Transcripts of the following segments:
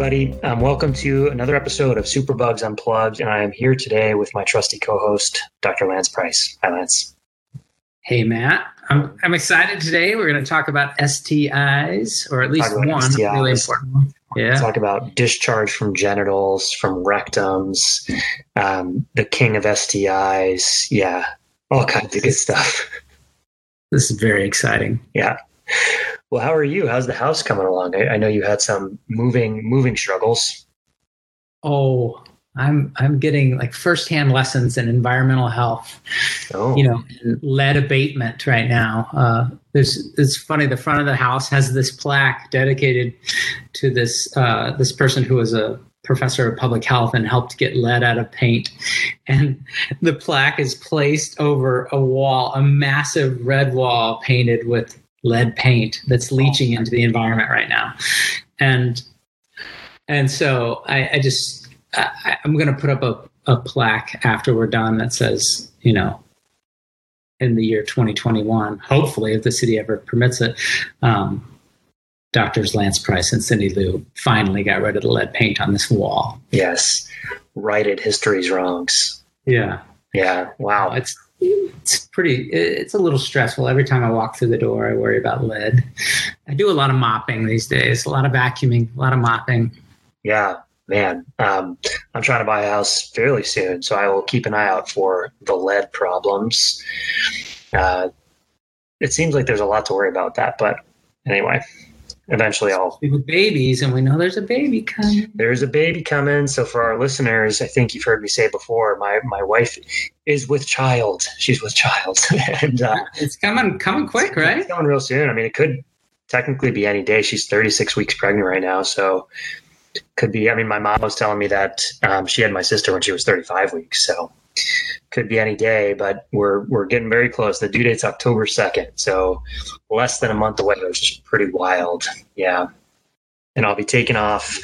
everybody. Um, welcome to another episode of Superbugs Unplugged, and I am here today with my trusty co-host, Dr. Lance Price. Hi, Lance. Hey, Matt. I'm, I'm excited today. We're going to talk about STIs, or at least one STIs. really important one. Yeah. Talk about discharge from genitals, from rectums, um, the king of STIs. Yeah, all kinds of good stuff. This is very exciting. Yeah. Well, how are you? How's the house coming along? I, I know you had some moving moving struggles. Oh, I'm I'm getting like firsthand lessons in environmental health. Oh. You know, lead abatement right now. Uh, there's it's funny. The front of the house has this plaque dedicated to this uh, this person who was a professor of public health and helped get lead out of paint. And the plaque is placed over a wall, a massive red wall painted with lead paint that's leaching into the environment right now. And and so I, I just I, am going to put up a, a plaque after we're done that says, you know, in the year 2021, hopefully, if the city ever permits it, um, doctors Lance Price and Cindy Liu finally got rid of the lead paint on this wall. Yes, righted history's wrongs. Yeah, yeah. Wow, it's it's pretty it's a little stressful. Every time i walk through the door i worry about lead. I do a lot of mopping these days a lot of vacuuming a lot of mopping. Yeah man. Um, i'm trying to buy a house fairly soon so i will keep an eye out for the lead problems. Uh, it seems like there's a lot to worry about that but anyway eventually I'll with babies, and we know there's a baby coming. There's a baby coming. So for our listeners, I think you've heard me say before, my my wife is with child. She's with child, and uh, it's coming coming quick, right? It's coming real soon. I mean, it could technically be any day. She's 36 weeks pregnant right now, so could be. I mean, my mom was telling me that um, she had my sister when she was 35 weeks, so could be any day, but we're we're getting very close. The due date's October second, so less than a month away, which is pretty wild. Yeah, and I'll be taking off.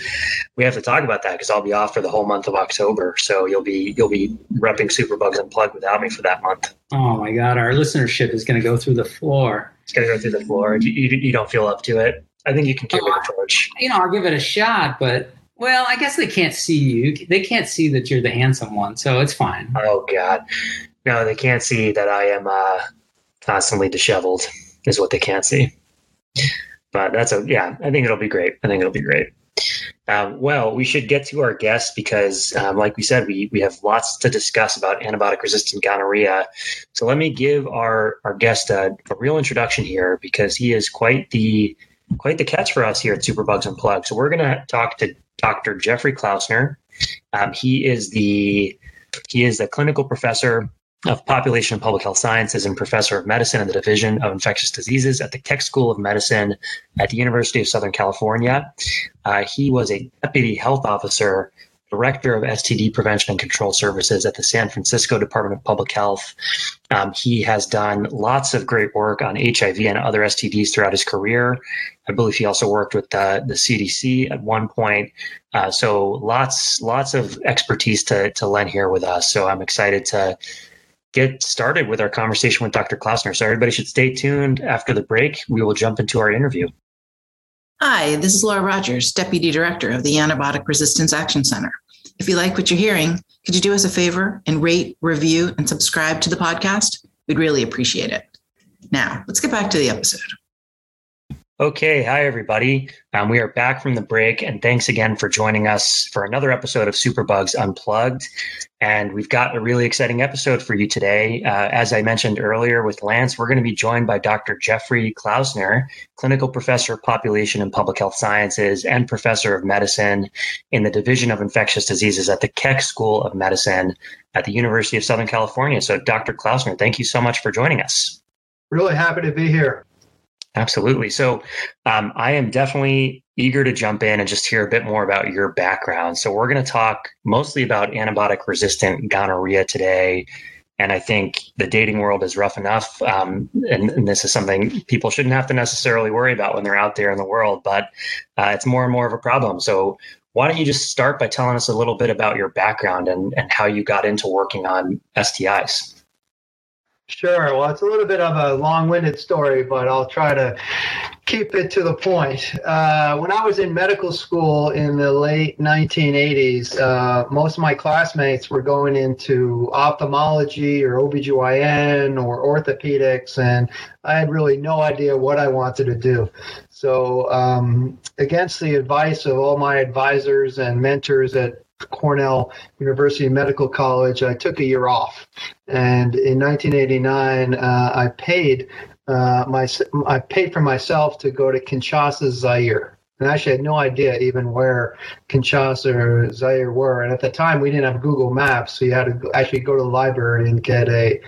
We have to talk about that because I'll be off for the whole month of October. So you'll be you'll be repping Superbugs Unplugged without me for that month. Oh my God, our listenership is going to go through the floor. It's going to go through the floor. You, you, you, don't feel up to it? I think you can carry oh, the torch. You know, I'll give it a shot, but well, I guess they can't see you. They can't see that you're the handsome one, so it's fine. Oh God, no, they can't see that I am uh, constantly disheveled. Is what they can't see. But that's a yeah. I think it'll be great. I think it'll be great. Um, well, we should get to our guest because, um, like we said, we we have lots to discuss about antibiotic resistant gonorrhea. So let me give our our guest a, a real introduction here because he is quite the quite the catch for us here at Superbugs Unplugged. So we're going to talk to Dr. Jeffrey Klausner. Um, he is the he is a clinical professor of Population and Public Health Sciences and professor of medicine in the Division of Infectious Diseases at the Keck School of Medicine at the University of Southern California. Uh, he was a deputy health officer director of STD prevention and control services at the San Francisco Department of Public Health. Um, he has done lots of great work on HIV and other STDs throughout his career. I believe he also worked with the, the CDC at one point. Uh, so lots, lots of expertise to, to lend here with us. So I'm excited to get started with our conversation with Dr. Klausner. So everybody should stay tuned after the break. We will jump into our interview. Hi, this is Laura Rogers, Deputy Director of the Antibiotic Resistance Action Center. If you like what you're hearing, could you do us a favor and rate, review, and subscribe to the podcast? We'd really appreciate it. Now, let's get back to the episode. Okay, hi everybody. Um, we are back from the break, and thanks again for joining us for another episode of Superbugs Unplugged. And we've got a really exciting episode for you today. Uh, as I mentioned earlier with Lance, we're going to be joined by Dr. Jeffrey Klausner, clinical professor of population and public health sciences and professor of medicine in the Division of Infectious Diseases at the Keck School of Medicine at the University of Southern California. So, Dr. Klausner, thank you so much for joining us. Really happy to be here. Absolutely. So um, I am definitely eager to jump in and just hear a bit more about your background. So we're going to talk mostly about antibiotic resistant gonorrhea today. And I think the dating world is rough enough. Um, and, and, this is something people shouldn't have to necessarily worry about when they're out there in the world, but uh, it's more and more of a problem. So why don't you just start by telling us a little bit about your background and, and how you got into working on STIs? Sure. Well, it's a little bit of a long winded story, but I'll try to keep it to the point. Uh, when I was in medical school in the late 1980s, uh, most of my classmates were going into ophthalmology or OBGYN or orthopedics, and I had really no idea what I wanted to do. So, um, against the advice of all my advisors and mentors at Cornell University Medical College, I took a year off. And in 1989, uh, I paid uh, my I paid for myself to go to Kinshasa, Zaire. And I actually had no idea even where Kinshasa or Zaire were. And at the time, we didn't have Google Maps, so you had to actually go to the library and get a,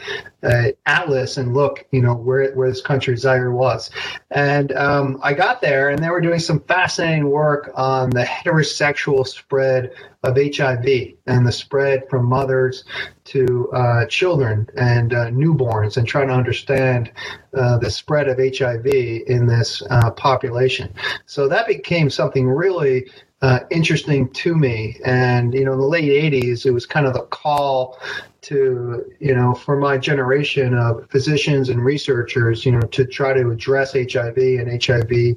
a atlas and look, you know, where where this country Zaire was. And um, I got there, and they were doing some fascinating work on the heterosexual spread of HIV and the spread from mothers to uh, children and uh, newborns and trying to understand uh, the spread of HIV in this uh, population. So that became something really uh, interesting to me. And, you know, in the late 80s, it was kind of the call to, you know, for my generation of physicians and researchers, you know, to try to address HIV and HIV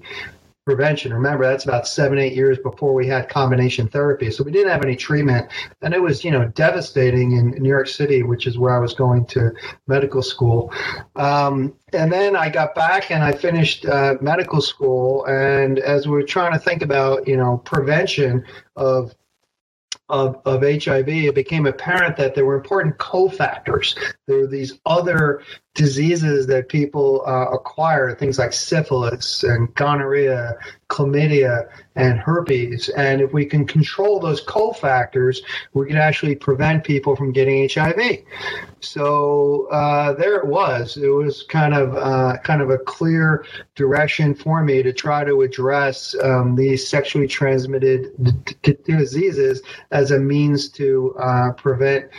prevention. Remember, that's about seven, eight years before we had combination therapy. So we didn't have any treatment. And it was, you know, devastating in New York City, which is where I was going to medical school. Um, and then I got back and I finished uh, medical school. And as we are trying to think about, you know, prevention of of, of HIV, it became apparent that there were important cofactors. There were these other diseases that people uh, acquire, things like syphilis and gonorrhea, chlamydia, and herpes. And if we can control those cofactors, we can actually prevent people from getting HIV. So uh, there it was. It was kind of uh, kind of a clear direction for me to try to address um, these sexually transmitted d- d- diseases as a means to uh, prevent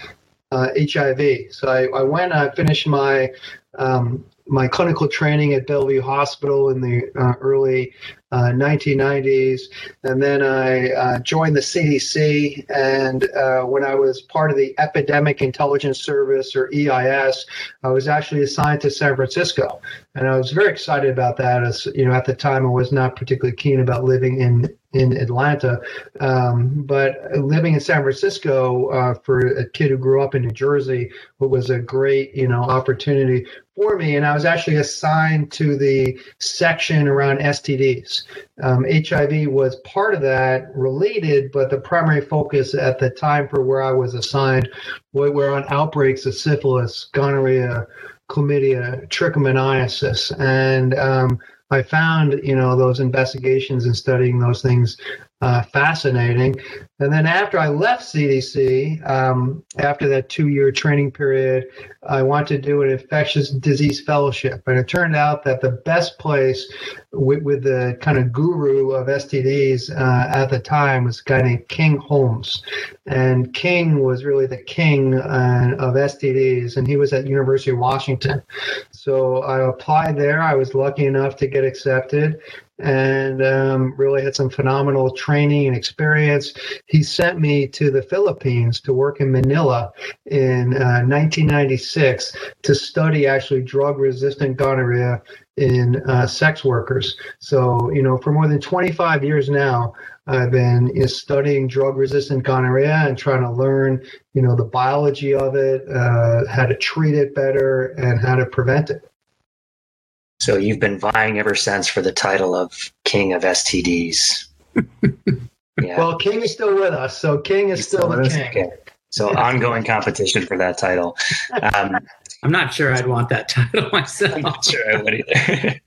uh, HIV. So I, I went, I finished my um, my clinical training at Bellevue Hospital in the uh, early uh, 1990s, and then I uh, joined the CDC. And uh, when I was part of the Epidemic Intelligence Service or EIS, I was actually assigned to San Francisco, and I was very excited about that. As you know, at the time, I was not particularly keen about living in in Atlanta. Um, but living in San Francisco uh, for a kid who grew up in New Jersey was a great, you know, opportunity for me. And I was actually assigned to the section around STDs. Um, HIV was part of that, related, but the primary focus at the time for where I was assigned were on outbreaks of syphilis, gonorrhea, chlamydia, trichomoniasis, and um, I found, you know, those investigations and studying those things uh, fascinating. And then after I left CDC, um, after that two year training period, I wanted to do an infectious disease fellowship. And it turned out that the best place with, with the kind of guru of STDs uh, at the time was a guy named King Holmes. And King was really the king uh, of STDs, and he was at University of Washington. So I applied there. I was lucky enough to get accepted and um, really had some phenomenal training and experience. He sent me to the Philippines to work in Manila in uh, 1996 to study actually drug resistant gonorrhea in uh, sex workers. So, you know, for more than 25 years now, I've been you know, studying drug resistant gonorrhea and trying to learn, you know, the biology of it, uh, how to treat it better, and how to prevent it. So you've been vying ever since for the title of King of STDs. yeah. Well, King is still with us, so King is still, still, the king. Okay. So ongoing competition for that title. Um, I'm not sure I'd want that title myself. I'm not sure I would either.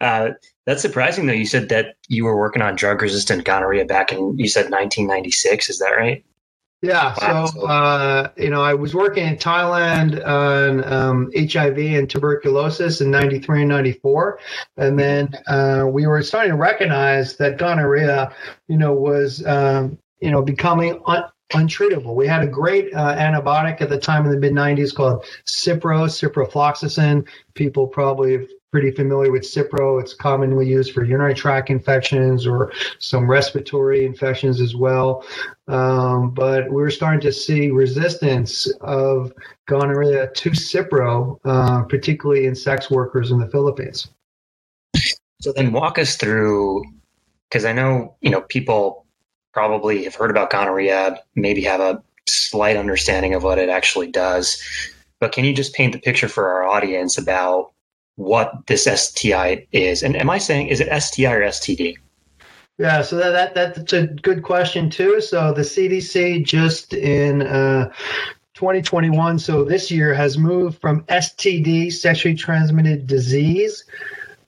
uh, that's surprising, though. You said that you were working on drug-resistant gonorrhea back in you said 1996. Is that right? Yeah. Wow. So, uh, you know, I was working in Thailand on um, HIV and tuberculosis in 93 and 94. And then uh, we were starting to recognize that gonorrhea, you know, was, um, you know, becoming un- untreatable. We had a great uh, antibiotic at the time in the mid 90s called Cipro, ciprofloxacin. People probably pretty familiar with Cipro. It's commonly used for urinary tract infections or some respiratory infections as well. Um, but we're starting to see resistance of gonorrhea to Cipro, uh, particularly in sex workers in the Philippines. So then walk us through, because I know, you know, people probably have heard about gonorrhea, maybe have a slight understanding of what it actually does. But can you just paint the picture for our audience about what this STI is? And am I saying, is it STI or STD? Yeah, so that, that that's a good question too. So the CDC just in uh, 2021, so this year has moved from STD, sexually transmitted disease,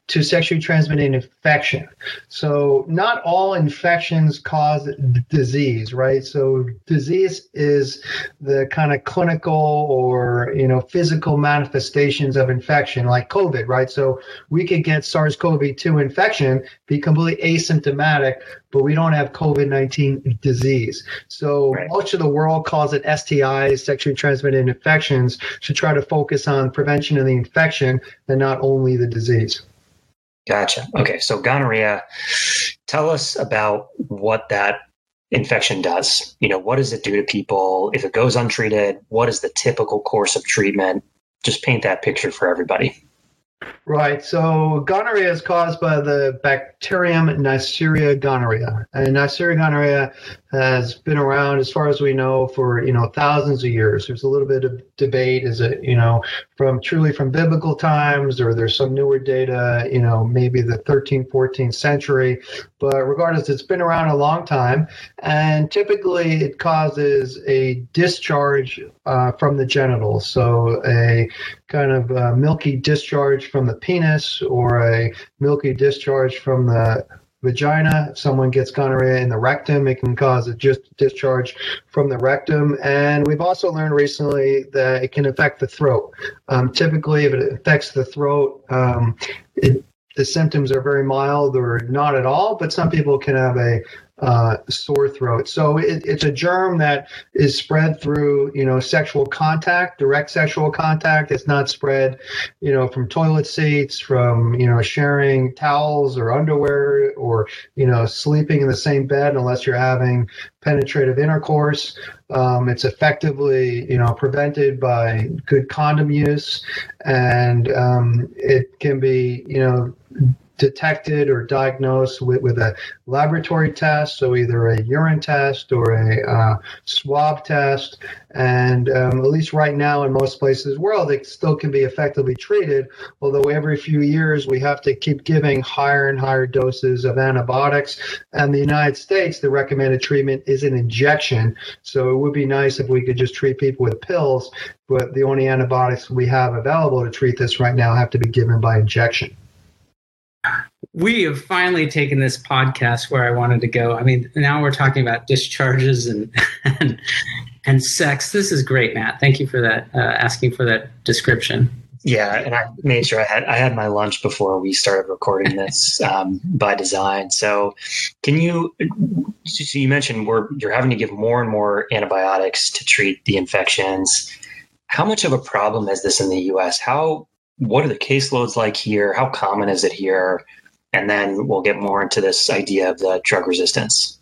to sexually transmitted infection. So, not all infections cause disease, right? So, disease is the kind of clinical or you know physical manifestations of infection, like COVID, right? So, we could get SARS-CoV-2 infection, be completely asymptomatic, but we don't have COVID 19 disease. So, right. much of the world calls it STIs, sexually transmitted infections, to try to focus on prevention of the infection and not only the disease. Gotcha. Okay. So gonorrhea, tell us about what that infection does. You know, what does it do to people? If it goes untreated, what is the typical course of treatment? Just paint that picture for everybody. Right. So gonorrhea is caused by the bacterium Neisseria gonorrhea. And Neisseria gonorrhea has been around as far as we know for, you know, thousands of years. There's a little bit of debate. Is it, you know, from truly from biblical times or there's some newer data, you know, maybe the 13th, 14th century. But regardless, it's been around a long time. And typically it causes a discharge uh, from the genitals. So a kind of uh, milky discharge from the penis or a milky discharge from the vagina. If someone gets gonorrhea in the rectum, it can cause a just discharge from the rectum. And we've also learned recently that it can affect the throat. Um, typically, if it affects the throat, um, it, the symptoms are very mild or not at all, but some people can have a uh, sore throat. So it, it's a germ that is spread through, you know, sexual contact, direct sexual contact. It's not spread, you know, from toilet seats, from, you know, sharing towels or underwear or, you know, sleeping in the same bed unless you're having penetrative intercourse. Um, it's effectively, you know, prevented by good condom use, and um, it can be, you know, detected or diagnosed with, with a laboratory test, so either a urine test or a uh, swab test. And um, at least right now, in most places in the world, it still can be effectively treated. Although every few years we have to keep giving higher and higher doses of antibiotics. And the United States, the recommended treatment is an injection. So it would be nice if we could just treat people with pills. But the only antibiotics we have available to treat this right now have to be given by injection we have finally taken this podcast where I wanted to go. I mean, now we're talking about discharges and and, and sex. This is great, Matt. Thank you for that. Uh, asking for that description. Yeah, and I made sure I had I had my lunch before we started recording this um, by design. So, can you? So you mentioned we're you're having to give more and more antibiotics to treat the infections. How much of a problem is this in the U.S.? How what are the caseloads like here? How common is it here? And then we'll get more into this idea of the drug resistance.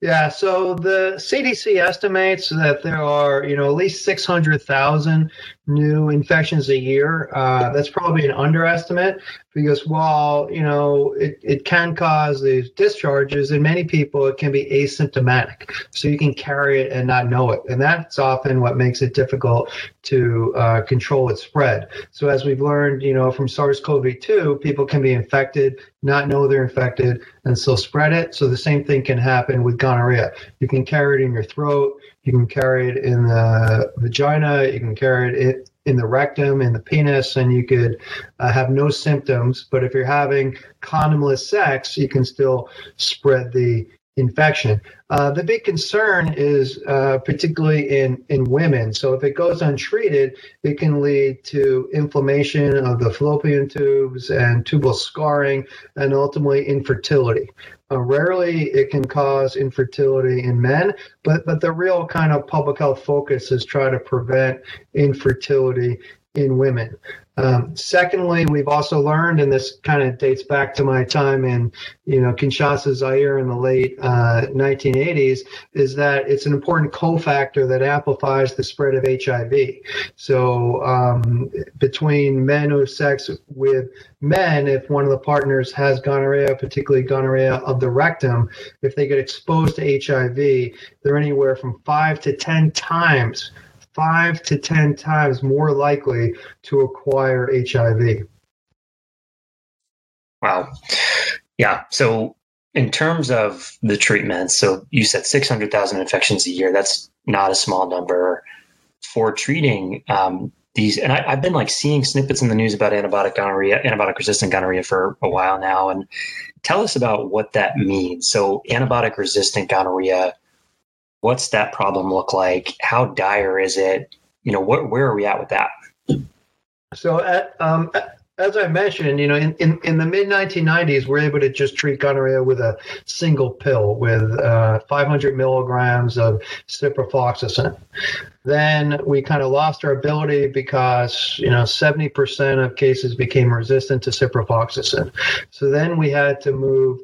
Yeah, so the CDC estimates that there are, you know, at least 600,000 new infections a year. Uh, that's probably an underestimate because while, you know, it, it can cause these discharges, in many people, it can be asymptomatic. So you can carry it and not know it. And that's often what makes it difficult to uh, control its spread. So as we've learned, you know, from SARS-CoV-2, people can be infected, not know they're infected, and still spread it. So the same thing can happen with gonorrhea. You can carry it in your throat. You can carry it in the vagina. You can carry it in the rectum, in the penis, and you could uh, have no symptoms. But if you're having condomless sex, you can still spread the infection. Uh, the big concern is uh, particularly in, in women. So if it goes untreated, it can lead to inflammation of the fallopian tubes and tubal scarring and ultimately infertility. Uh, rarely it can cause infertility in men, but, but the real kind of public health focus is try to prevent infertility in women. Um, secondly, we've also learned, and this kind of dates back to my time in, you know, Kinshasa, Zaire in the late uh, 1980s, is that it's an important cofactor that amplifies the spread of HIV. So um, between men who have sex with men, if one of the partners has gonorrhea, particularly gonorrhea of the rectum, if they get exposed to HIV, they're anywhere from five to 10 times five to 10 times more likely to acquire HIV. Wow. Yeah. So, in terms of the treatment, so you said 600,000 infections a year. That's not a small number for treating um, these. And I, have been like seeing snippets in the news about antibiotic gonorrhea, antibiotic resistant gonorrhea for a while now. And tell us about what that means. So, antibiotic resistant gonorrhea what's that problem look like? How dire is it? You know, what, where are we at with that? So, at, um, as I mentioned, you know, in, in, in the mid 1990s, we're able to just treat gonorrhea with a single pill with uh, 500 milligrams of ciprofloxacin. Then we kind of lost our ability because, you know, 70% of cases became resistant to ciprofloxacin. So then we had to move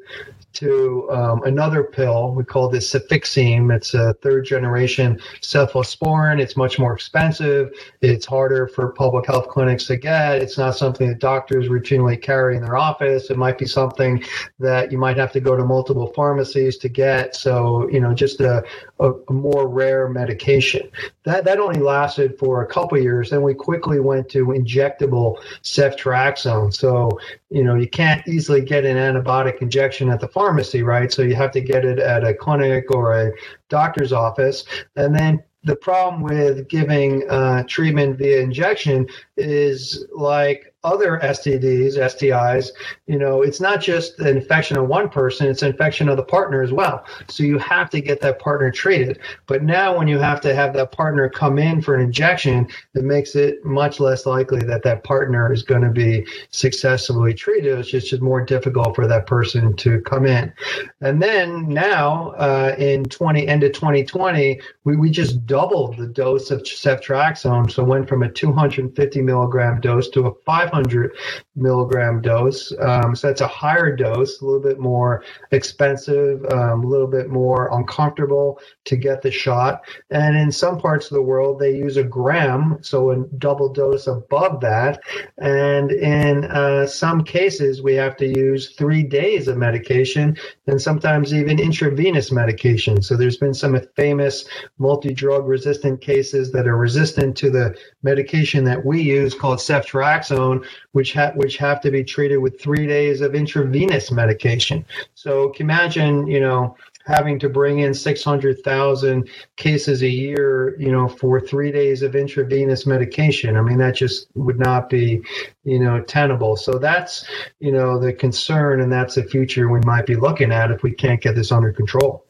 to um, another pill. We call this Cefixime. It's a third generation cephalosporin. It's much more expensive. It's harder for public health clinics to get. It's not something that doctors routinely carry in their office. It might be something that you might have to go to multiple pharmacies to get. So, you know, just a, a, a more rare medication. That, that only lasted for a couple years. Then we quickly went to injectable ceftriaxone. So, you know, you can't easily get an antibiotic injection at the pharmacy, right? So you have to get it at a clinic or a doctor's office. And then the problem with giving uh, treatment via injection is like other STDs, STIs, you know, it's not just an infection of one person, it's an infection of the partner as well. So you have to get that partner treated. But now when you have to have that partner come in for an injection, it makes it much less likely that that partner is going to be successfully treated. It's just, more difficult for that person to come in. And then now uh, in 20, end of 2020, we, we just doubled the dose of ceftriaxone. So went from a 250 milligram dose to a 500 milligram dose. Um, so that's a higher dose, a little bit more expensive, um, a little bit more uncomfortable to get the shot. And in some parts of the world, they use a gram, so a double dose above that. And in uh, some cases, we have to use three days of medication and sometimes even intravenous medication. So there's been some famous multi drug resistant cases that are resistant to the medication that we use called ceftriaxone, which ha- which have to be treated with three days of intravenous medication. So can imagine, you know, having to bring in 600,000 cases a year, you know, for three days of intravenous medication. I mean, that just would not be, you know, tenable. So that's, you know, the concern, and that's the future we might be looking at if we can't get this under control.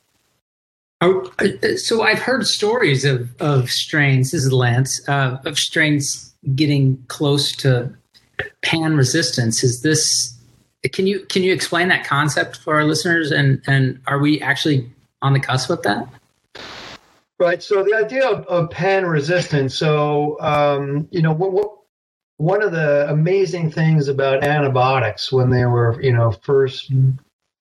Oh, so I've heard stories of, of strains, this is Lance, uh, of strains getting close to pan resistance. Is this can you can you explain that concept for our listeners and and are we actually on the cusp of that? Right. So the idea of, of pan resistance. So um, you know what, what one of the amazing things about antibiotics when they were you know first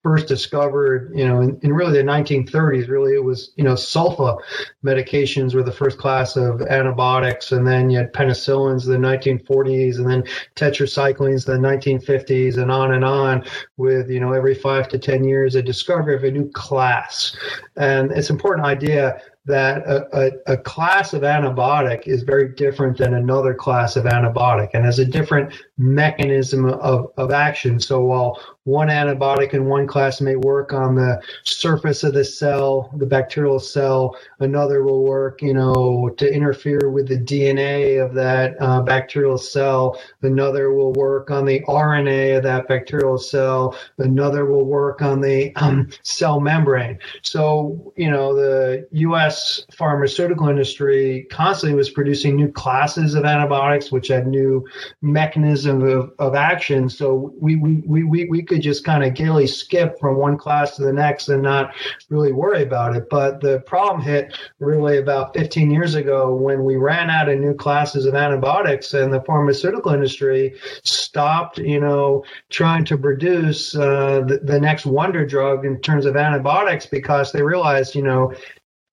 first discovered, you know, in, in, really the 1930s, really it was, you know, sulfa medications were the first class of antibiotics. And then you had penicillins in the 1940s and then tetracyclines in the 1950s and on and on with, you know, every five to 10 years, a discovery of a new class. And it's an important idea that a, a, a, class of antibiotic is very different than another class of antibiotic and has a different mechanism of, of action. So while one antibiotic in one class may work on the surface of the cell, the bacterial cell. Another will work, you know, to interfere with the DNA of that uh, bacterial cell. Another will work on the RNA of that bacterial cell. Another will work on the um, cell membrane. So, you know, the U.S pharmaceutical industry constantly was producing new classes of antibiotics, which had new mechanism of, of action. So we, we, we, we could just kind of gaily skip from one class to the next and not really worry about it. But the problem hit really about 15 years ago when we ran out of new classes of antibiotics and the pharmaceutical industry stopped, you know, trying to produce uh, the, the next wonder drug in terms of antibiotics because they realized, you know,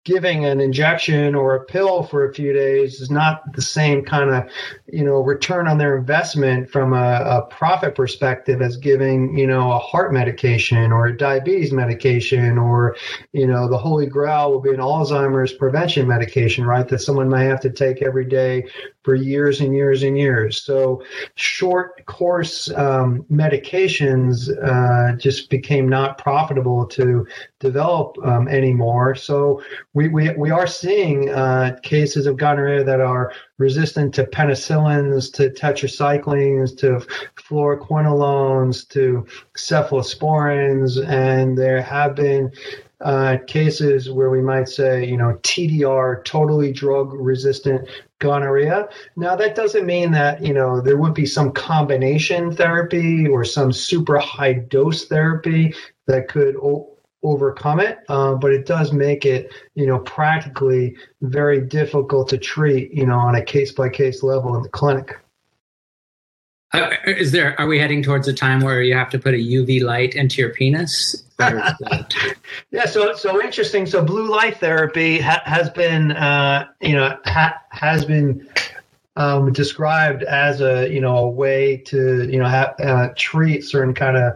giving an injection or a pill for a few days is not the same kind of you know return on their investment from a, a, profit perspective as giving you know a heart medication or a diabetes medication or you know the holy grail will be an alzheimer's prevention medication right that someone may have to take every day for years and years and years. So short course um, medications uh, just became not profitable to develop um, anymore. So we, we, we are seeing uh, cases of gonorrhea that are resistant to penicillins, to tetracyclines, to fluoroquinolones, to cephalosporins, and there have been uh, cases where we might say, you know, TDR, totally drug resistant gonorrhea. Now, that doesn't mean that, you know, there wouldn't be some combination therapy or some super high dose therapy that could overcome it, uh, but it does make it, you know, practically very difficult to treat, you know, on a case by case level in the clinic. Uh, is there? Are we heading towards a time where you have to put a UV light into your penis? yeah, so so interesting. So blue light therapy ha- has been, uh, you know, ha- has been um, described as a you know a way to you know ha- uh, treat certain kind of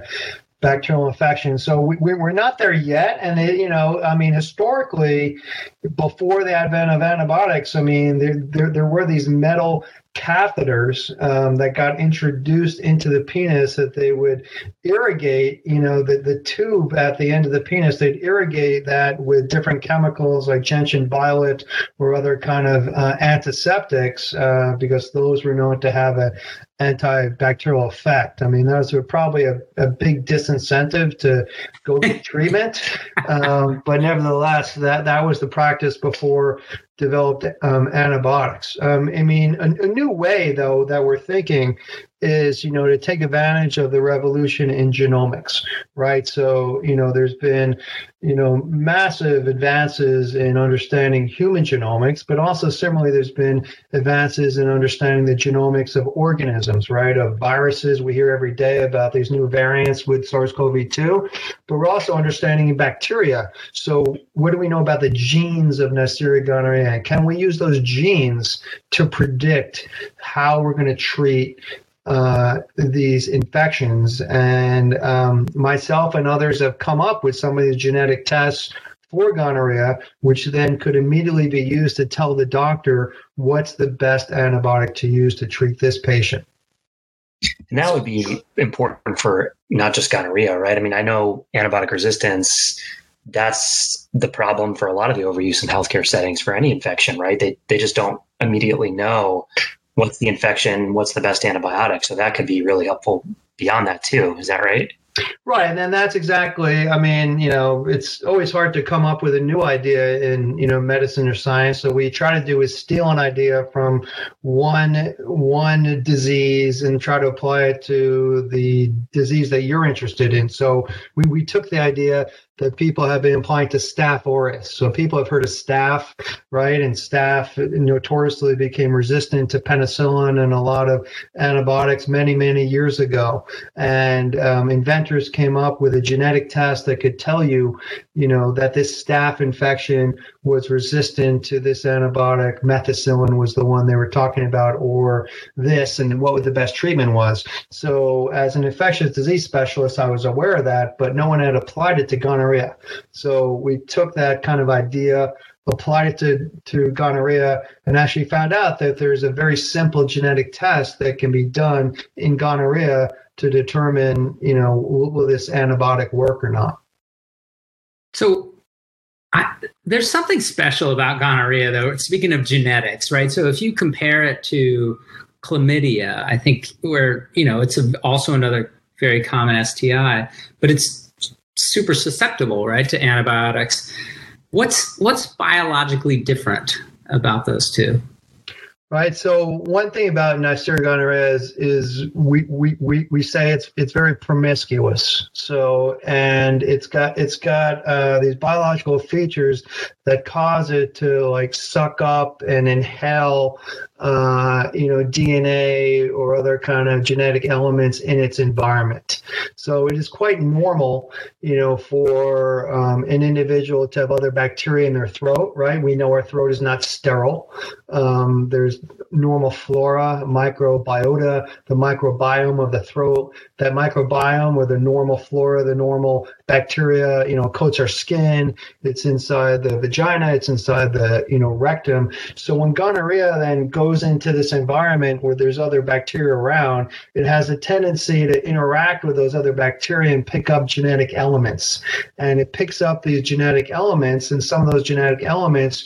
bacterial infection. So we, we, are not there yet. And, it, you know, I mean, historically, before the advent of antibiotics, I mean, there, there, there were these metal catheters um, that got introduced into the penis that they would irrigate you know the, the tube at the end of the penis they'd irrigate that with different chemicals like gentian violet or other kind of uh, antiseptics uh, because those were known to have a antibacterial effect i mean those were probably a, a big disincentive to go get treatment um, but nevertheless that that was the practice before developed um, antibiotics. Um, I mean, a, a, new way though that we're thinking is you know to take advantage of the revolution in genomics right? So you know there's been you know massive advances in understanding human genomics but also similarly there's been advances in understanding the genomics of organisms right? Of viruses. We hear every day about these new variants with SARS-CoV-2 but we're also understanding bacteria. So what do we know about the genes of Neisseria gonorrhea? Can we use those genes to predict how we're going to treat uh, these infections. And um, myself and others have come up with some of these genetic tests for gonorrhea, which then could immediately be used to tell the doctor what's the best antibiotic to use to treat this patient. And that would be important for not just gonorrhea, right? I mean, I know antibiotic resistance, that's the problem for a lot of the overuse in healthcare settings for any infection, right? They, they just don't immediately know what's the infection, what's the best antibiotic. So that could be really helpful beyond that too. Is that right? Right, and then that's exactly. I mean, you know, it's always hard to come up with a new idea in you know medicine or science. So we try to do is steal an idea from one one disease and try to apply it to the disease that you're interested in. So we we took the idea that people have been applying to staph aureus. So people have heard of staph, right? And staph notoriously became resistant to penicillin and a lot of antibiotics many, many years ago. And um, inventors came up with a genetic test that could tell you, you know, that this staph infection was resistant to this antibiotic. Methicillin was the one they were talking about, or this, and what would the best treatment was. So as an infectious disease specialist, I was aware of that, but no one had applied it to gonorrhea gonorrhea. So we took that kind of idea, applied it to, to gonorrhea, and actually found out that there's a very simple genetic test that can be done in gonorrhea to determine, you know, will, will this antibiotic work or not. So I, there's something special about gonorrhea, though. Speaking of genetics, right? So if you compare it to chlamydia, I think where you know it's a, also another very common STI, but it's super susceptible, right, to antibiotics. what's what's biologically different about those two? Right. So one thing about Neisseria gonorrhea is, is we, we, we, we say it's it's very promiscuous. So and it's got it's got uh, these biological features that cause it to like suck up and inhale uh, you know, DNA or other kind of genetic elements in its environment. So it is quite normal, you know, for um, an individual to have other bacteria in their throat, right? We know our throat is not sterile. Um, there's normal flora, microbiota, the microbiome of the throat. That microbiome or the normal flora, the normal bacteria, you know, coats our skin. It's inside the vagina. It's inside the, you know, rectum. So when gonorrhea then goes into this environment where there's other bacteria around, it has a tendency to interact with those other bacteria and pick up genetic elements. And it picks up these genetic elements, and some of those genetic elements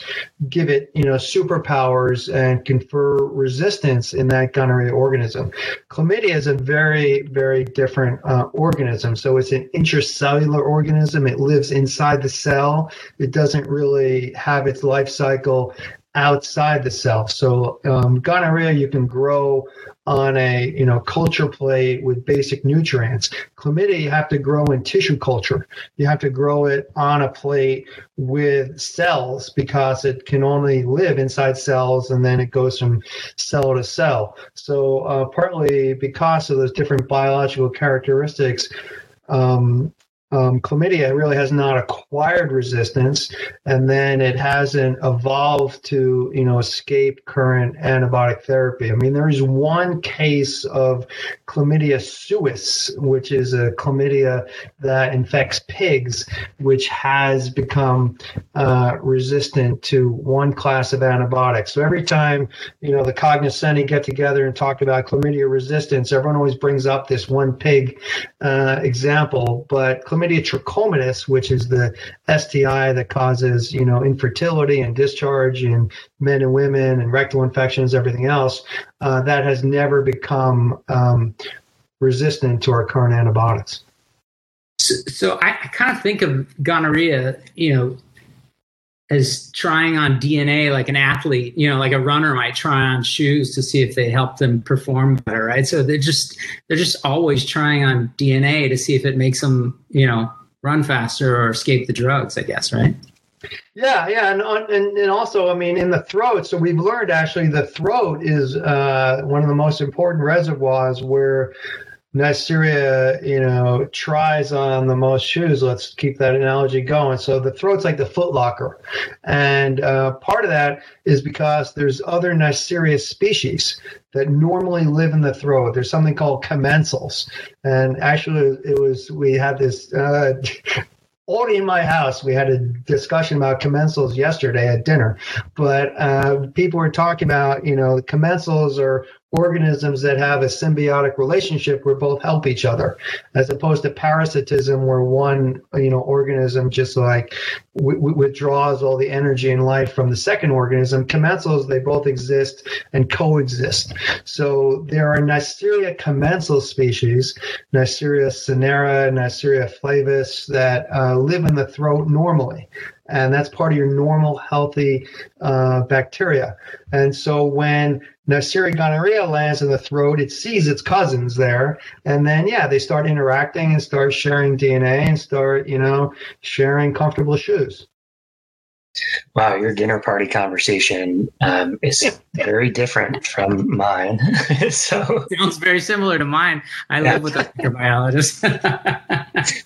give it, you know, superpowers and confer resistance in that gonorrhea organism. Chlamydia is a very, very different uh, organism. So it's an intracellular organism. It lives inside the cell. It doesn't really have its life cycle outside the cell. So um, gonorrhea you can grow on a you know culture plate with basic nutrients. Chlamydia you have to grow in tissue culture. You have to grow it on a plate with cells because it can only live inside cells and then it goes from cell to cell. So uh, partly because of those different biological characteristics. Um, um, chlamydia really has not acquired resistance, and then it hasn't evolved to you know escape current antibiotic therapy. I mean, there is one case of chlamydia suis, which is a chlamydia that infects pigs, which has become uh, resistant to one class of antibiotics. So every time you know the cognoscenti get together and talk about chlamydia resistance, everyone always brings up this one pig uh, example, but chlamydia trachomatis, which is the STI that causes, you know, infertility and discharge in men and women and rectal infections, everything else, uh, that has never become um, resistant to our current antibiotics. So, so I, I kind of think of gonorrhea, you know, as trying on DNA like an athlete, you know, like a runner might try on shoes to see if they help them perform better, right? So they're just they're just always trying on DNA to see if it makes them, you know, run faster or escape the drugs, I guess, right? Yeah, yeah, and, and and also, I mean, in the throat. So we've learned actually the throat is uh, one of the most important reservoirs where Neisseria, you know, tries on the most shoes. Let's keep that analogy going. So the throat's like the footlocker. And uh, part of that is because there's other Neisseria species that normally live in the throat. There's something called commensals. And actually, it was, we had this. Uh, in my house, we had a discussion about commensals yesterday at dinner, but uh, people were talking about, you know, commensals are organisms that have a symbiotic relationship where both help each other as opposed to parasitism where one you know organism just like w- w- withdraws all the energy and life from the second organism. Commensals they both exist and coexist. So there are neisseria commensal species neisseria cinerea neisseria flavus that uh, live in the throat normally. And that's part of your normal healthy uh, bacteria. And so when Neisseria gonorrhea lands in the throat, it sees its cousins there, and then yeah, they start interacting and start sharing DNA and start you know sharing comfortable shoes. Wow, your dinner party conversation um, is very different from mine. so sounds very similar to mine. I yeah. live with a microbiologist.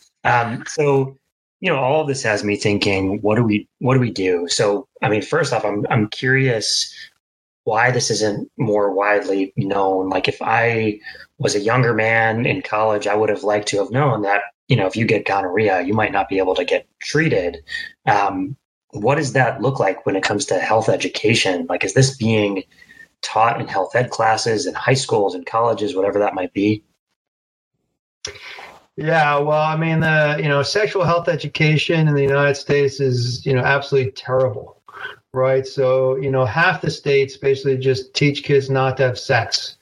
um, so you know, all of this has me thinking, what do we what do we do? So, I mean, first off, I'm I'm curious why this isn't more widely known. Like if I was a younger man in college, I would have liked to have known that, you know, if you get gonorrhea, you might not be able to get treated. Um, what does that look like when it comes to health education? Like, is this being taught in health ed classes in high schools and colleges, whatever that might be? Yeah, well, I mean, the you know, sexual health education in the United States is you know absolutely terrible, right? So you know, half the states basically just teach kids not to have sex,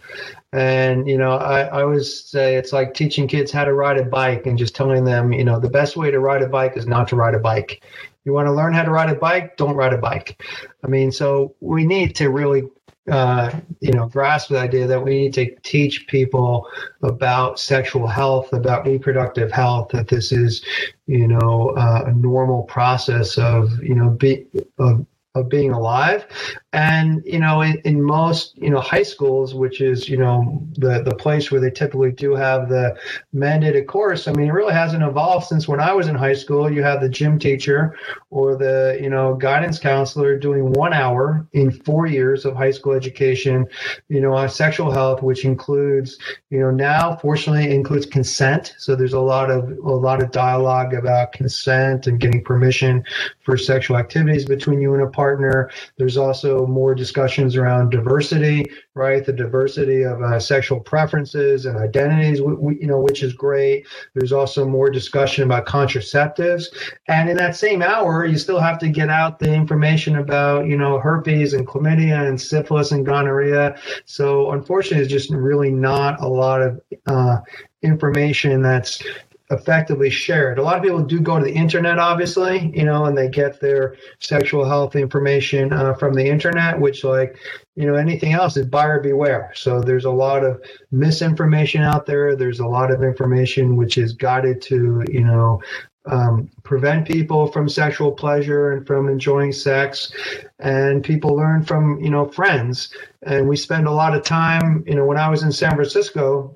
and you know, I, I always say it's like teaching kids how to ride a bike and just telling them, you know, the best way to ride a bike is not to ride a bike You want to learn how to ride a bike? Don't ride a bike. I mean, so we need to really uh, you know, grasp the idea that we need to teach people about sexual health, about reproductive health, that this is, you know, uh, a normal process of, you know, be, of of being alive. And, you know, in, in most, you know, high schools, which is, you know, the, the place where they typically do have the mandated course, I mean, it really hasn't evolved since when I was in high school. You have the gym teacher or the, you know, guidance counselor doing one hour in four years of high school education, you know, on sexual health, which includes, you know, now fortunately includes consent. So there's a lot of, a lot of dialogue about consent and getting permission for sexual activities between you and a partner. There's also more discussions around diversity, right? The diversity of uh, sexual preferences and identities, we, we, you know, which is great. There's also more discussion about contraceptives, and in that same hour, you still have to get out the information about, you know, herpes and chlamydia and syphilis and gonorrhea. So unfortunately, it's just really not a lot of uh, information that's effectively shared. A lot of people do go to the internet, obviously, you know, and they get their sexual health information uh, from the internet, which, like, you know, anything else is buyer beware. So there's a lot of misinformation out there. There's a lot of information which is guided to, you know, um, prevent people from sexual pleasure and from enjoying sex and people learn from you know friends and we spend a lot of time you know when i was in san francisco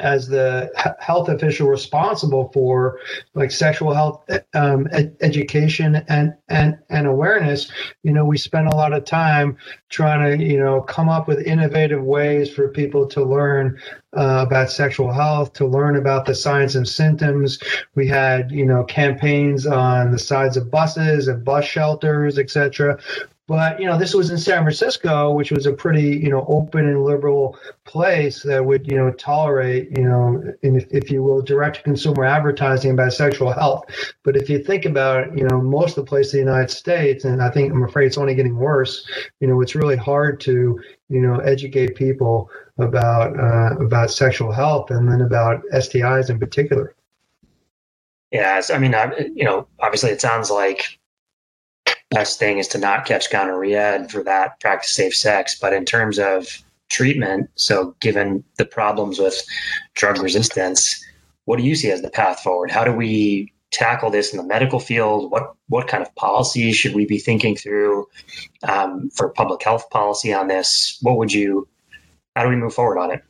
as the health official responsible for like sexual health um, ed- education and, and and awareness you know we spend a lot of time trying to you know come up with innovative ways for people to learn uh, about sexual health to learn about the signs and symptoms. We had you know campaigns on the sides of buses and bus shelters etc but you know, this was in San Francisco, which was a pretty you know open and liberal place that would you know tolerate you know, if, if you will, direct consumer advertising about sexual health. But if you think about it, you know most of the places in the United States, and I think I'm afraid it's only getting worse. You know, it's really hard to you know educate people about uh, about sexual health and then about STIs in particular. Yeah, I mean, I, you know, obviously, it sounds like best thing is to not catch gonorrhea and for that practice safe sex. But in terms of treatment, so given the problems with drug resistance, what do you see as the path forward? How do we tackle this in the medical field? What what kind of policies should we be thinking through um, for public health policy on this? What would you? How do we move forward on it?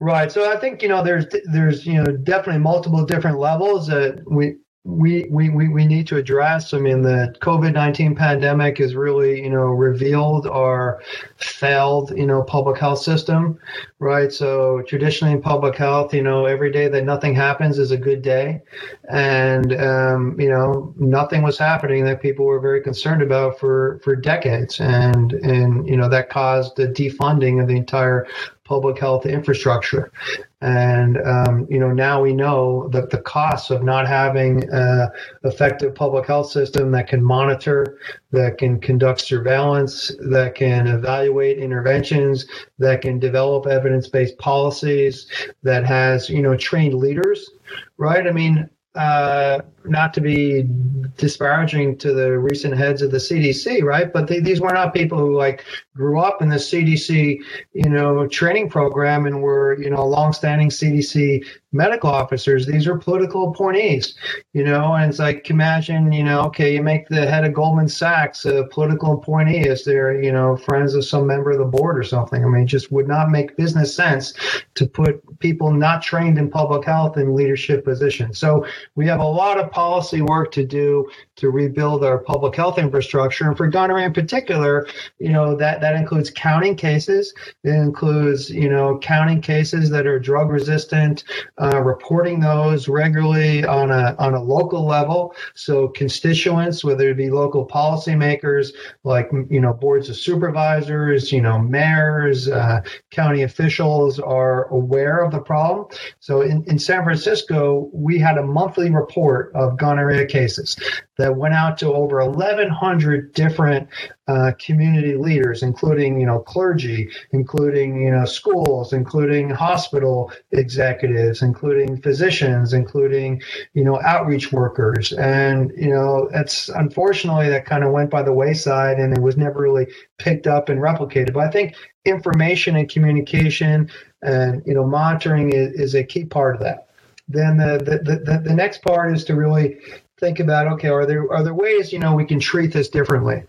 Right. So I think you know there's there's you know definitely multiple different levels that we we, we, we, we need to address. I mean, the COVID 19 pandemic has really, you know, revealed our failed, you know, public health system, right? So, traditionally in public health, you know, every day that nothing happens is a good day. And, um, you know, nothing was happening that people were very concerned about for, for decades. And, and, you know, that caused the defunding of the entire public health infrastructure. And um, you know now we know that the costs of not having an effective public health system that can monitor, that can conduct surveillance, that can evaluate interventions, that can develop evidence-based policies, that has you know trained leaders, right? I mean, uh, not to be disparaging to the recent heads of the CDC, right? But they, these were not people who like grew up in the CDC, you know, training program and were, you know, longstanding CDC medical officers. These are political appointees, you know, and it's like imagine, you know, okay, you make the head of Goldman Sachs a political appointee as they're, you know, friends of some member of the board or something. I mean, just would not make business sense to put people not trained in public health in leadership positions. So we have a lot of policy work to do to rebuild our public health infrastructure. And for gonorrhea in particular, you know, that, that includes counting cases. It includes, you know, counting cases that are drug resistant, uh, reporting those regularly on a, on a local level. So constituents, whether it be local policymakers, like, you know, boards of supervisors, you know, mayors, uh, county officials are aware of the problem. So in, in San Francisco, we had a monthly report of gonorrhea cases that went out to over 1,100 different uh, community leaders, including you know clergy, including you know schools, including hospital executives, including physicians, including you know outreach workers, and you know it's unfortunately that kind of went by the wayside and it was never really picked up and replicated. But I think information and communication and you know monitoring is, is a key part of that. Then the, the the the next part is to really think about okay are there are there ways you know we can treat this differently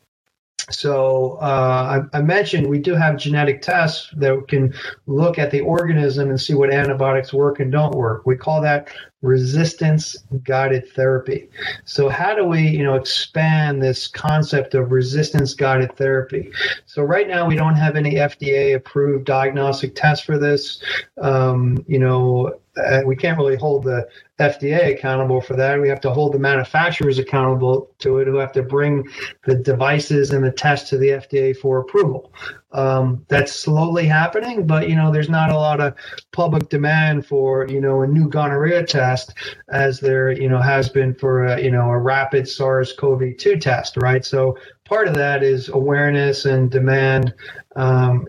so uh, I, I, mentioned we do have genetic tests that can look at the organism and see what antibiotics work and don't work. We call that resistance guided therapy. So how do we, you know, expand this concept of resistance guided therapy? So right now we don't have any FDA approved diagnostic tests for this. Um, you know, uh, we can't really hold the FDA accountable for that. We have to hold the manufacturers accountable to it, who have to bring the devices and the tests to the FDA for approval. Um, that's slowly happening, but you know, there's not a lot of public demand for you know a new gonorrhea test as there you know has been for a, you know a rapid SARS-CoV-2 test, right? So part of that is awareness and demand. Um,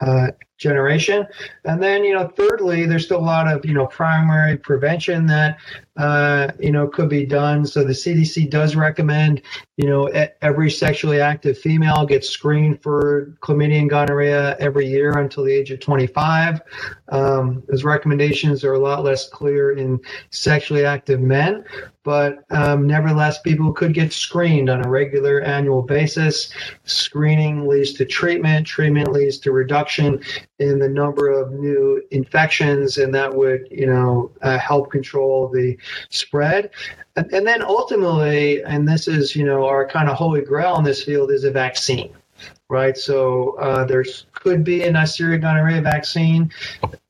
uh, generation. And then, you know, thirdly, there's still a lot of, you know, primary prevention that, uh, you know, could be done. So the CDC does recommend, you know, every sexually active female gets screened for chlamydia and gonorrhea every year until the age of 25. Um, those recommendations are a lot less clear in sexually active men, but um, nevertheless, people could get screened on a regular annual basis. Screening leads to treatment, treatment leads to reduction in the number of new infections, and that would, you know, uh, help control the spread. And, and then ultimately, and this is, you know, our kind of holy grail in this field is a vaccine right? So uh, there could be a Neisseria gonorrhea vaccine.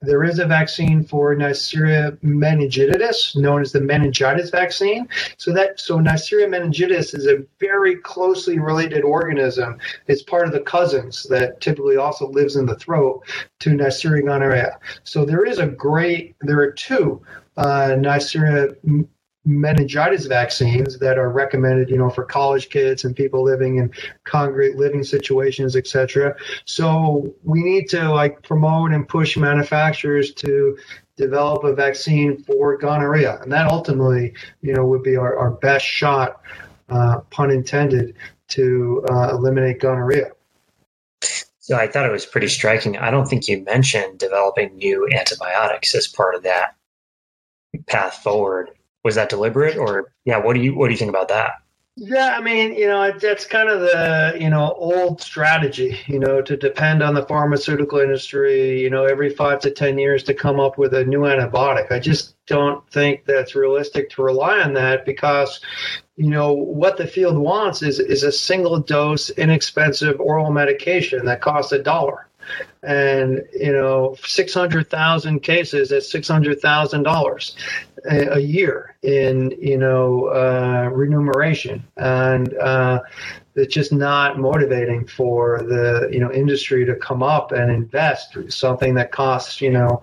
There is a vaccine for Neisseria meningitidis, known as the meningitis vaccine. So that so Neisseria meningitidis is a very closely related organism. It's part of the cousins that typically also lives in the throat to Neisseria gonorrhea. So there is a great. There are two uh, Neisseria meningitis vaccines that are recommended, you know, for college kids and people living in congregate living situations, etc. So we need to like promote and push manufacturers to develop a vaccine for gonorrhea, and that ultimately, you know, would be our, our best shot, uh, pun intended, to uh, eliminate gonorrhea. So I thought it was pretty striking. I don't think you mentioned developing new antibiotics as part of that path forward was that deliberate or yeah what do you what do you think about that? Yeah, I mean, you know, that's kind of the, you know, old strategy, you know, to depend on the pharmaceutical industry, you know, every five to 10 years to come up with a new antibiotic. I just don't think that's realistic to rely on that because, you know, what the field wants is, is a single dose, inexpensive oral medication that costs a dollar. And you know 600,000 cases at $600,000 a year in you know uh, remuneration. And uh, it's just not motivating for the you know industry to come up and invest. Something that costs you know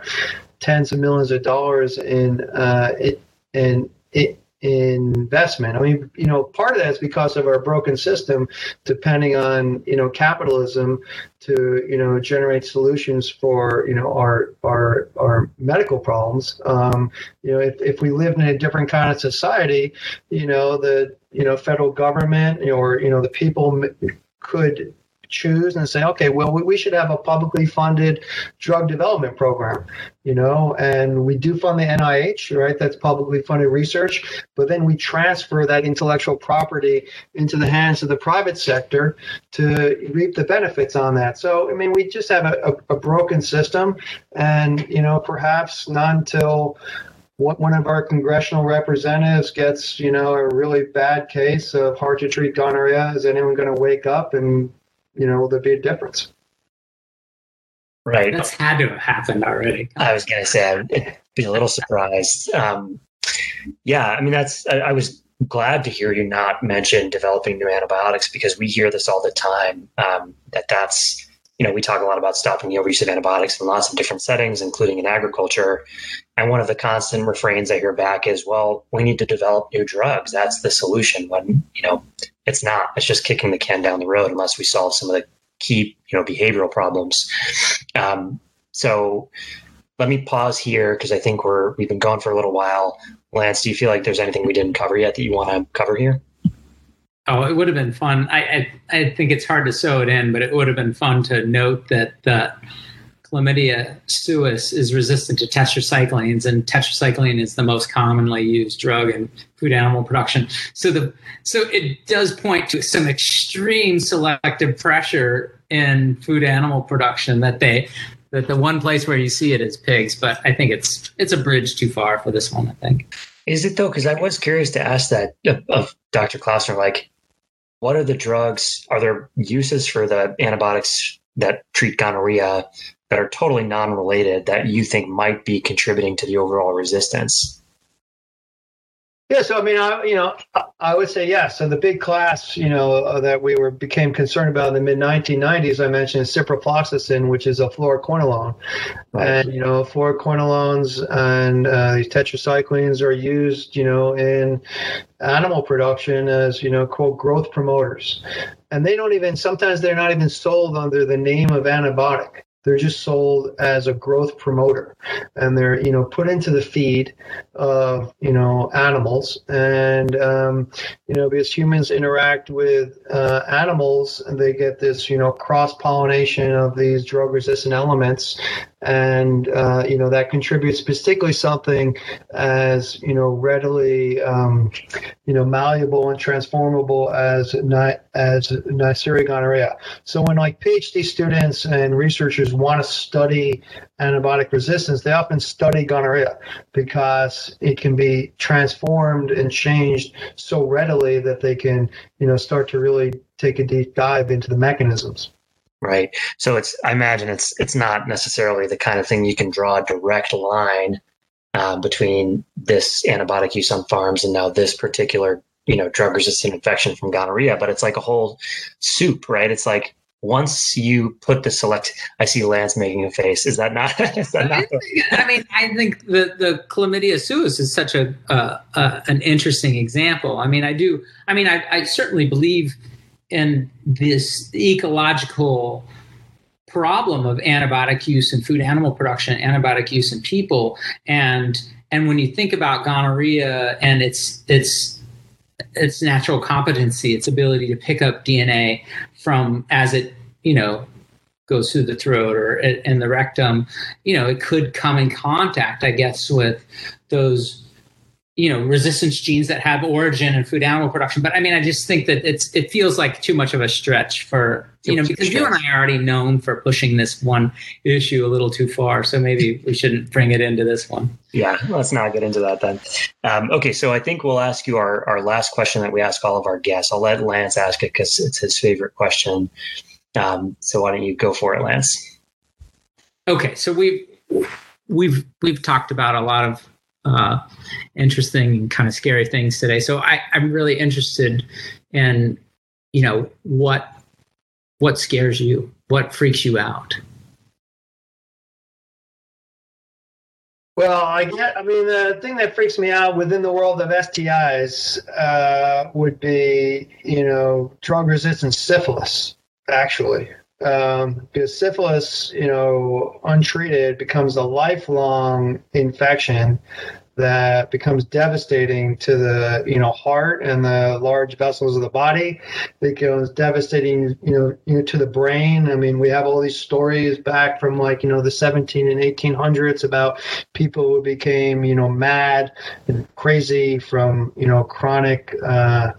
tens of millions of dollars in uh, it in it investment. I mean, you know, part of that is because of our broken system, depending on you know capitalism to you know generate solutions for you know our our our medical problems. Um, you know, if if we lived in a different kind of society, you know, the you know federal government or you know the people could choose and say, okay, well, we, we should have a publicly funded drug development program, you know, and we do fund the NIH, right? That's publicly funded research, but then we transfer that intellectual property into the hands of the private sector to reap the benefits on that. So, I mean, we just have a, a, a broken system, and, you know, perhaps not until one of our congressional representatives gets, you know, a really bad case of hard to treat gonorrhea, is anyone going to wake up and you know, will there'd be a difference. Right. That's had to have happened already. I was going to say, I'd be a little surprised. Um, yeah, I mean, that's, I, I, was glad to hear you not mention developing new antibiotics because we hear this all the time um, that that's you know, we talk a lot about stopping the overuse of antibiotics in lots of different settings, including in agriculture. And one of the constant refrains I hear back is, well, we need to develop new drugs. That's the solution. When, you know, it's not. It's just kicking the can down the road unless we solve some of the key, you know, behavioral problems. Um, so let me pause here because I think we're we've been going for a little while. Lance, do you feel like there's anything we didn't cover yet that you want to cover here? Oh, it would have been fun. I, I, I think it's hard to sew it in, but it would have been fun to note that the chlamydia suis is resistant to tetracyclines, and tetracycline is the most commonly used drug in food animal production. So the so it does point to some extreme selective pressure in food animal production that they that the one place where you see it is pigs. But I think it's it's a bridge too far for this one. I think. Is it though? Because I was curious to ask that of, Dr. Klausner, like what are the drugs? Are there uses for the antibiotics that treat gonorrhea that are totally non-related that you think might be contributing to the overall resistance? Yeah, so I mean, I you know, I would say yes. So the big class, you know, uh, that we were became concerned about in the mid 1990s, I mentioned ciprofloxacin, which is a fluoroquinolone, right. and you know, fluoroquinolones and uh, these tetracyclines are used, you know, in animal production as you know, quote, growth promoters, and they don't even sometimes they're not even sold under the name of antibiotic they're just sold as a growth promoter. And they're you know put into the feed of you know animals. And um, you know because humans interact with uh, animals and they get this you know cross pollination of these drug resistant elements and uh, you know that contributes particularly something as you know readily um, you know malleable and transformable as as Neisseria gonorrhea. So when like PhD students and researchers want to study antibiotic resistance, they often study gonorrhea because it can be transformed and changed so readily that they can you know start to really take a deep dive into the mechanisms right? So it's I imagine it's it's not necessarily the kind of thing you can draw a direct line uh, between this antibiotic use on farms and now this particular you know drug resistant infection from gonorrhea, but it's like a whole soup, right? It's like once you put the select i see lance making a face is that not, is that not I, mean i think the, the chlamydia suis is such a uh, uh, an interesting example i mean i do i mean i, I certainly believe and this ecological problem of antibiotic use in food animal production, antibiotic use in people, and and when you think about gonorrhea and its its its natural competency, its ability to pick up DNA from as it you know goes through the throat or in the rectum, you know, it could come in contact, I guess, with those you know resistance genes that have origin in food animal production. But i mean i just think that it's it feels like too much of a stretch for you know because you and i are already known for pushing this one issue a little too far. So maybe we shouldn't bring it into this one. Yeah let's not get into that then. Um, okay so i think we'll ask you our, our last question that we ask all of our guests. I'll let lance ask it because it's his favorite question. Um, so why don't you go for it lance? Okay so we've we've we've talked about a lot of uh, interesting and kind of scary things today. So I, I'm really interested in, you know, what what scares you, what freaks you out. Well, I get. I mean, the thing that freaks me out within the world of STIs uh, would be, you know, drug-resistant syphilis. Actually, um, because syphilis, you know, untreated becomes a lifelong infection that becomes devastating to the you know heart and the large vessels of the body. It becomes devastating, you know, you know, to the brain. I mean, we have all these stories back from like you know the 17 and 1800s about people who became you know mad and crazy from you know chronic. Uh,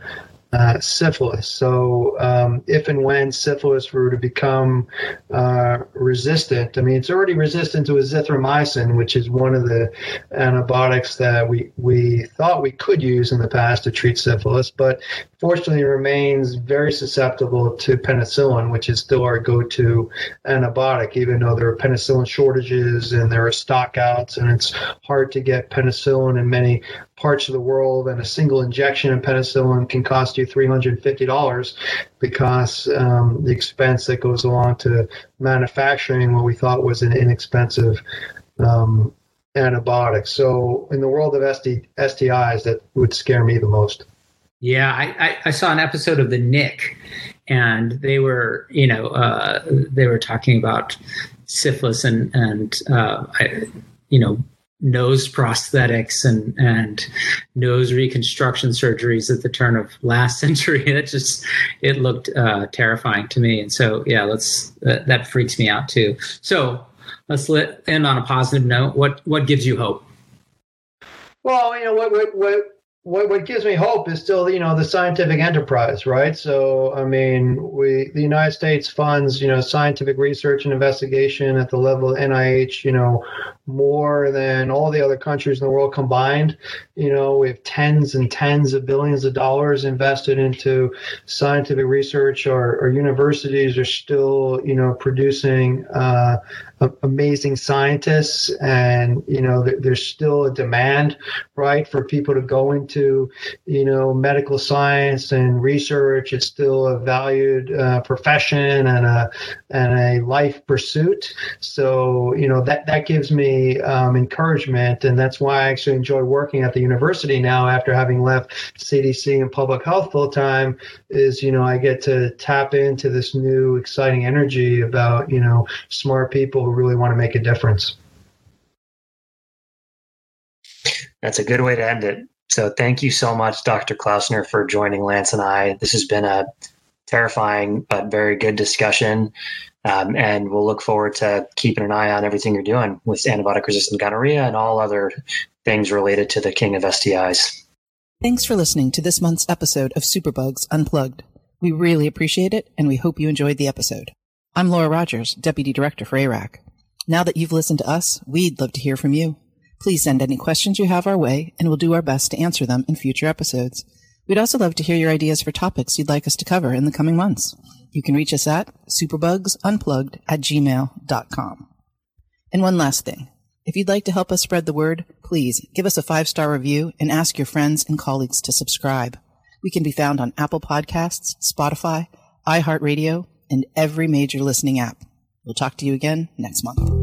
uh, syphilis. So, um, if and when syphilis were to become uh, resistant, I mean, it's already resistant to azithromycin, which is one of the antibiotics that we, we thought we could use in the past to treat syphilis, but fortunately it remains very susceptible to penicillin, which is still our go to antibiotic, even though there are penicillin shortages and there are stockouts, and it's hard to get penicillin in many parts of the world, and a single injection of penicillin can cost you you $350 because um, the expense that goes along to manufacturing what we thought was an inexpensive um, antibiotic. So, in the world of ST, STIs, that would scare me the most. Yeah, I, I, I, saw an episode of The Knick, and they were, you know, uh, they were talking about syphilis and and uh, I, you know nose prosthetics and and nose reconstruction surgeries at the turn of last century. It just it looked uh, terrifying to me, and so yeah, let's uh, that freaks me out too. So let's let, end on a positive note. What what gives you hope? Well, you know what what what what what gives me hope is still you know the scientific enterprise right? So i mean we the united states funds you know scientific research and investigation at the level of nih you know more than all the other countries in the world combined. You know we have tens and tens of billions of dollars invested into scientific research. Our, our universities are still you know producing uh, amazing scientists and you know there's still a demand right for people to go into you know medical science and research. It's still a valued uh, profession and a and a life pursuit. So you know that that gives me um, encouragement. And that's why I actually enjoy working at the university now after having left CDC and public health full time is you know I get to tap into this new exciting energy about you know smart people who really want to make a difference. That's a good way to end it. So thank you so much, Dr. Klausner, for joining Lance and I. This has been a terrifying but very good discussion. Um, and we'll look forward to keeping an eye on everything you're doing with antibiotic resistant gonorrhea and all other things related to the king of STIs. Thanks for listening to this month's episode of Superbugs Unplugged. We really appreciate it, and we hope you enjoyed the episode. I'm Laura Rogers, Deputy Director for ARAC. Now that you've listened to us, we'd love to hear from you. Please send any questions you have our way, and we'll do our best to answer them in future episodes. We'd also love to hear your ideas for topics you'd like us to cover in the coming months. You can reach us at superbugsunplugged at gmail.com. And one last thing. If you'd like to help us spread the word, please give us a five star review and ask your friends and colleagues to subscribe. We can be found on Apple Podcasts, Spotify, iHeartRadio, and every major listening app. We'll talk to you again next month.